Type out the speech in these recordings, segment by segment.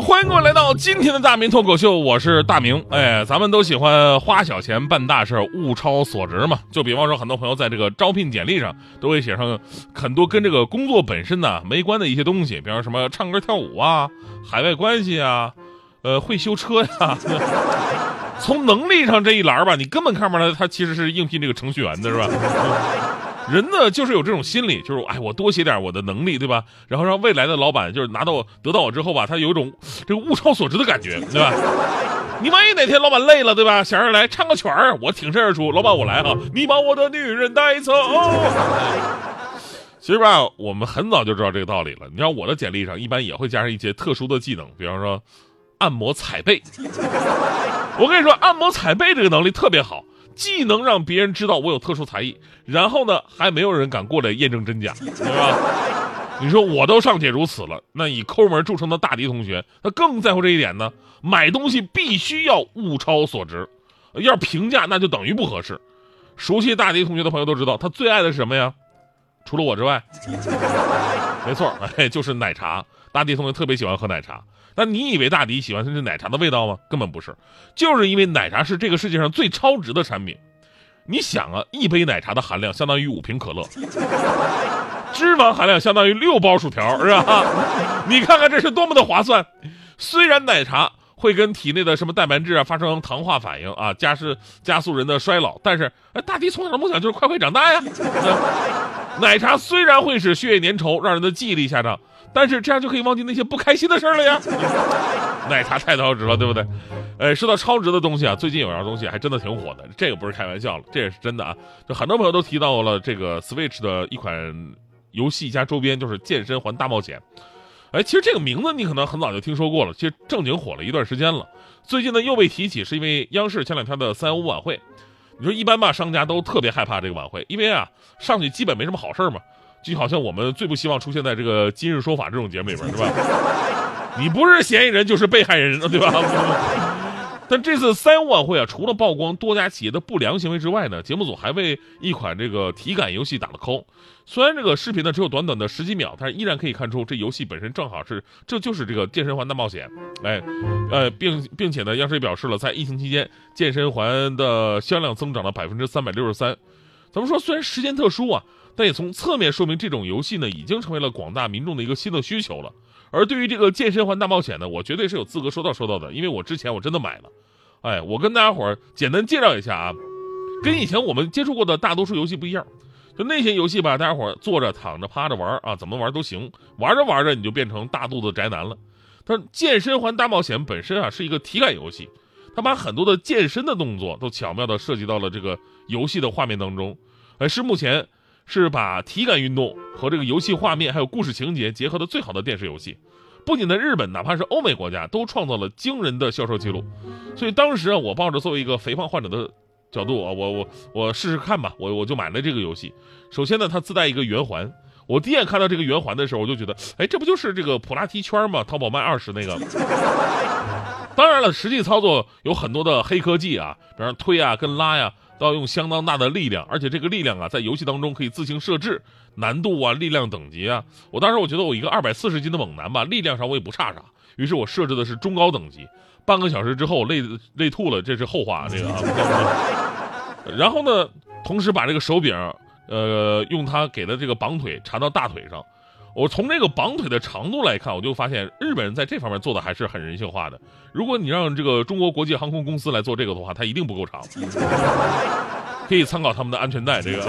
欢迎各位来到今天的大明脱口秀，我是大明。哎，咱们都喜欢花小钱办大事，物超所值嘛。就比方说，很多朋友在这个招聘简历上都会写上很多跟这个工作本身呢没关的一些东西，比方什么唱歌跳舞啊、海外关系啊、呃会修车呀。从能力上这一栏吧，你根本看不出来他其实是应聘这个程序员的，是吧？人呢，就是有这种心理，就是哎，我多写点我的能力，对吧？然后让未来的老板就是拿到得到我之后吧，他有一种这个物超所值的感觉，对吧？你万一哪天老板累了，对吧？想着来唱个曲儿，我挺身而出，老板我来哈，你把我的女人带走。其实吧，我们很早就知道这个道理了。你知道我的简历上一般也会加上一些特殊的技能，比方说按摩踩背。我跟你说，按摩踩背这个能力特别好。既能让别人知道我有特殊才艺，然后呢，还没有人敢过来验证真假，对吧？你说我都尚且如此了，那以抠门著称的大迪同学，他更在乎这一点呢。买东西必须要物超所值，要平价那就等于不合适。熟悉大迪同学的朋友都知道，他最爱的是什么呀？除了我之外，没错，哎，就是奶茶。大迪同学特别喜欢喝奶茶。那你以为大迪喜欢的是奶茶的味道吗？根本不是，就是因为奶茶是这个世界上最超值的产品。你想啊，一杯奶茶的含量相当于五瓶可乐，脂肪含量相当于六包薯条，是吧？你看看这是多么的划算。虽然奶茶会跟体内的什么蛋白质啊发生糖化反应啊，加是加速人的衰老，但是大迪从小的梦想就是快快长大呀。奶茶虽然会使血液粘稠，让人的记忆力下降。但是这样就可以忘记那些不开心的事儿了呀。奶茶太超值了，对不对？哎，说到超值的东西啊，最近有样东西还真的挺火的，这个不是开玩笑了，这也是真的啊。就很多朋友都提到了这个 Switch 的一款游戏加周边，就是《健身环大冒险》。哎，其实这个名字你可能很早就听说过了，其实正经火了一段时间了。最近呢又被提起，是因为央视前两天的三幺五晚会。你说一般吧，商家都特别害怕这个晚会，因为啊上去基本没什么好事嘛。就好像我们最不希望出现在这个《今日说法》这种节目里边，是吧？你不是嫌疑人就是被害人，对吧？但这次三幺五晚会啊，除了曝光多家企业的不良行为之外呢，节目组还为一款这个体感游戏打了 call。虽然这个视频呢只有短短的十几秒，但是依然可以看出这游戏本身正好是这就是这个健身环大冒险。哎，呃，并并且呢，央视也表示了，在疫情期间，健身环的销量增长了百分之三百六十三。咱们说，虽然时间特殊啊。但也从侧面说明，这种游戏呢，已经成为了广大民众的一个新的需求了。而对于这个健身环大冒险呢，我绝对是有资格说到说到的，因为我之前我真的买了。哎，我跟大家伙儿简单介绍一下啊，跟以前我们接触过的大多数游戏不一样，就那些游戏吧，大家伙儿坐着、躺着、趴着玩啊，怎么玩都行，玩着玩着你就变成大肚子宅男了。但健身环大冒险本身啊是一个体感游戏，它把很多的健身的动作都巧妙的设计到了这个游戏的画面当中，哎，是目前。是把体感运动和这个游戏画面还有故事情节结合的最好的电视游戏，不仅在日本，哪怕是欧美国家都创造了惊人的销售记录。所以当时啊，我抱着作为一个肥胖患者的角度啊，我我我试试看吧，我我就买了这个游戏。首先呢，它自带一个圆环，我第一眼看到这个圆环的时候，我就觉得，哎，这不就是这个普拉提圈吗？淘宝卖二十那个。当然了，实际操作有很多的黑科技啊，比方推啊跟拉呀。都要用相当大的力量，而且这个力量啊，在游戏当中可以自行设置难度啊、力量等级啊。我当时我觉得我一个二百四十斤的猛男吧，力量上我也不差啥，于是我设置的是中高等级。半个小时之后累累吐了，这是后话，这个啊。然后呢，同时把这个手柄，呃，用它给的这个绑腿缠到大腿上。我从这个绑腿的长度来看，我就发现日本人在这方面做的还是很人性化的。如果你让这个中国国际航空公司来做这个的话，它一定不够长。可以参考他们的安全带，这个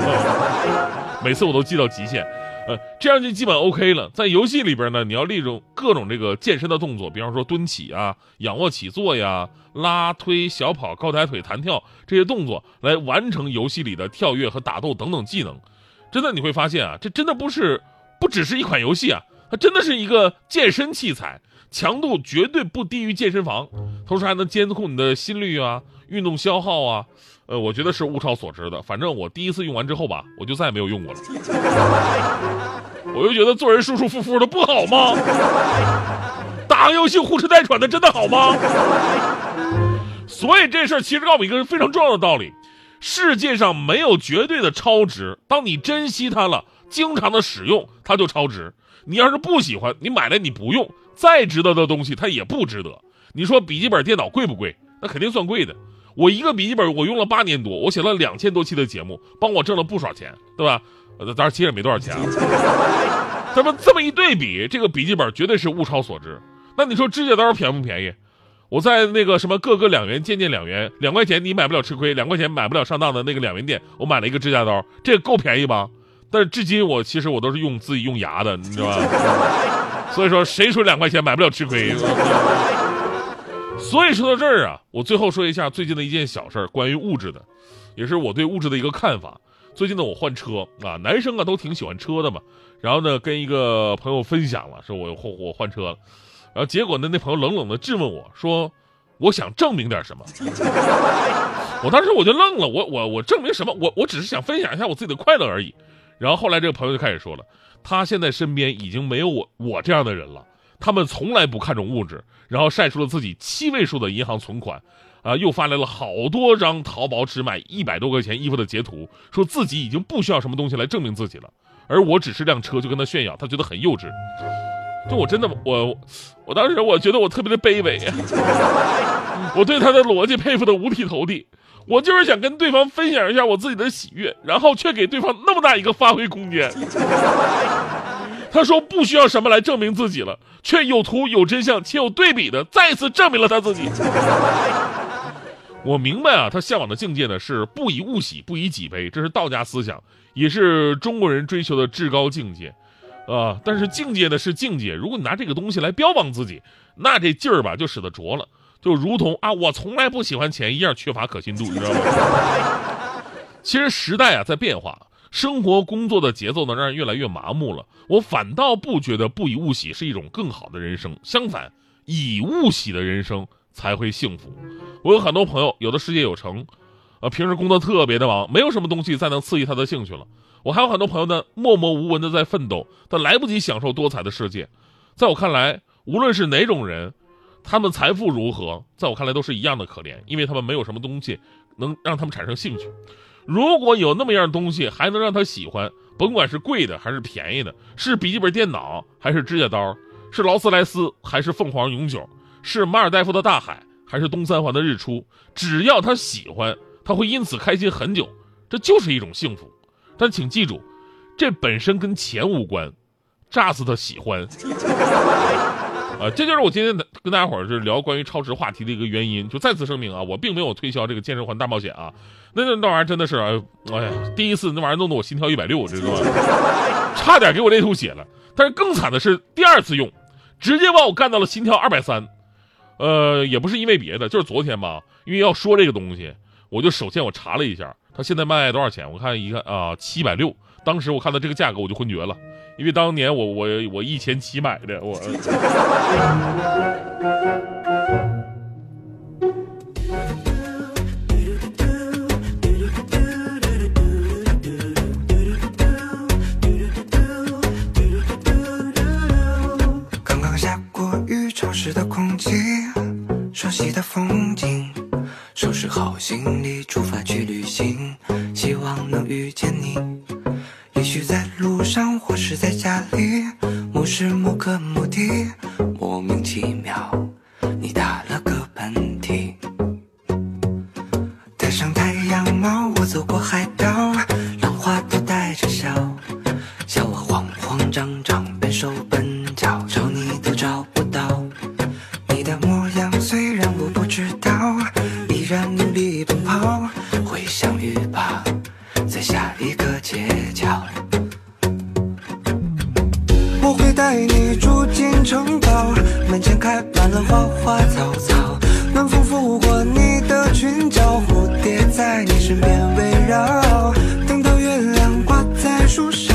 每次我都记到极限。呃，这样就基本 OK 了。在游戏里边呢，你要利用各种这个健身的动作，比方说蹲起啊、仰卧起坐呀、拉推、小跑、高抬腿、弹跳这些动作，来完成游戏里的跳跃和打斗等等技能。真的你会发现啊，这真的不是。不只是一款游戏啊，它真的是一个健身器材，强度绝对不低于健身房，同时还能监控你的心率啊、运动消耗啊，呃，我觉得是物超所值的。反正我第一次用完之后吧，我就再也没有用过了。我就觉得做人舒舒服服的不好吗？打个游戏呼哧带喘的真的好吗？所以这事儿其实告诉我一个非常重要的道理：世界上没有绝对的超值。当你珍惜它了，经常的使用，它就超值。你要是不喜欢，你买来你不用，再值得的东西它也不值得。你说笔记本电脑贵不贵？那肯定算贵的。我一个笔记本，我用了八年多，我写了两千多期的节目，帮我挣了不少钱，对吧？呃，当然其实也没多少钱啊。咱们这么一对比，这个笔记本绝对是物超所值。那你说指甲刀便不便宜？我在那个什么各个两元、件件两元，两块钱你买不了吃亏，两块钱买不了上当的那个两元店，我买了一个指甲刀，这个够便宜吧？但是至今我其实我都是用自己用牙的，你知道吧？所以说谁说两块钱买不了吃亏？所以说到这儿啊，我最后说一下最近的一件小事儿，关于物质的，也是我对物质的一个看法。最近呢，我换车啊，男生啊都挺喜欢车的嘛。然后呢，跟一个朋友分享了，说我我换车了。然后结果呢，那朋友冷冷的质问我说：“我想证明点什么？” 我当时我就愣了，我我我证明什么？我我只是想分享一下我自己的快乐而已。然后后来这个朋友就开始说了，他现在身边已经没有我我这样的人了。他们从来不看重物质，然后晒出了自己七位数的银行存款，啊，又发来了好多张淘宝只买一百多块钱衣服的截图，说自己已经不需要什么东西来证明自己了。而我只是辆车就跟他炫耀，他觉得很幼稚。就我真的我，我当时我觉得我特别的卑微，我对他的逻辑佩服的五体投地。我就是想跟对方分享一下我自己的喜悦，然后却给对方那么大一个发挥空间。他说不需要什么来证明自己了，却有图有真相且有对比的再次证明了他自己。我明白啊，他向往的境界呢是不以物喜，不以己悲，这是道家思想，也是中国人追求的至高境界，啊！但是境界呢是境界，如果你拿这个东西来标榜自己，那这劲儿吧就使得拙了，就如同啊我从来不喜欢钱一样缺乏可信度，你知道吗？其实时代啊在变化，生活工作的节奏呢让人越来越麻木了，我反倒不觉得不以物喜是一种更好的人生，相反，以物喜的人生。才会幸福。我有很多朋友，有的事业有成，呃，平时工作特别的忙，没有什么东西再能刺激他的兴趣了。我还有很多朋友呢，默默无闻的在奋斗，但来不及享受多彩的世界。在我看来，无论是哪种人，他们财富如何，在我看来都是一样的可怜，因为他们没有什么东西能让他们产生兴趣。如果有那么样东西还能让他喜欢，甭管是贵的还是便宜的，是笔记本电脑还是指甲刀，是劳斯莱斯还是凤凰永久。是马尔代夫的大海，还是东三环的日出？只要他喜欢，他会因此开心很久，这就是一种幸福。但请记住，这本身跟钱无关，炸死他喜欢。啊，这就是我今天跟大家伙儿是聊关于超值话题的一个原因。就再次声明啊，我并没有推销这个健身环大冒险啊，那那那玩意儿真的是，哎呀，第一次那玩意儿弄得我心跳一百六，知道吗？差点给我累吐血了。但是更惨的是第二次用，直接把我干到了心跳二百三。呃，也不是因为别的，就是昨天吧，因为要说这个东西，我就首先我查了一下，它现在卖多少钱？我看一看啊，七百六。当时我看到这个价格，我就昏厥了，因为当年我我我一千七买的，我收拾。好行李，出发去旅行，希望能遇见你。也许在路上，或是在家里，某时某刻某地，莫名其妙，带你住进城堡门前开满了花花草草暖风拂过你的裙角蝴蝶在你身边围绕等到月亮挂在树梢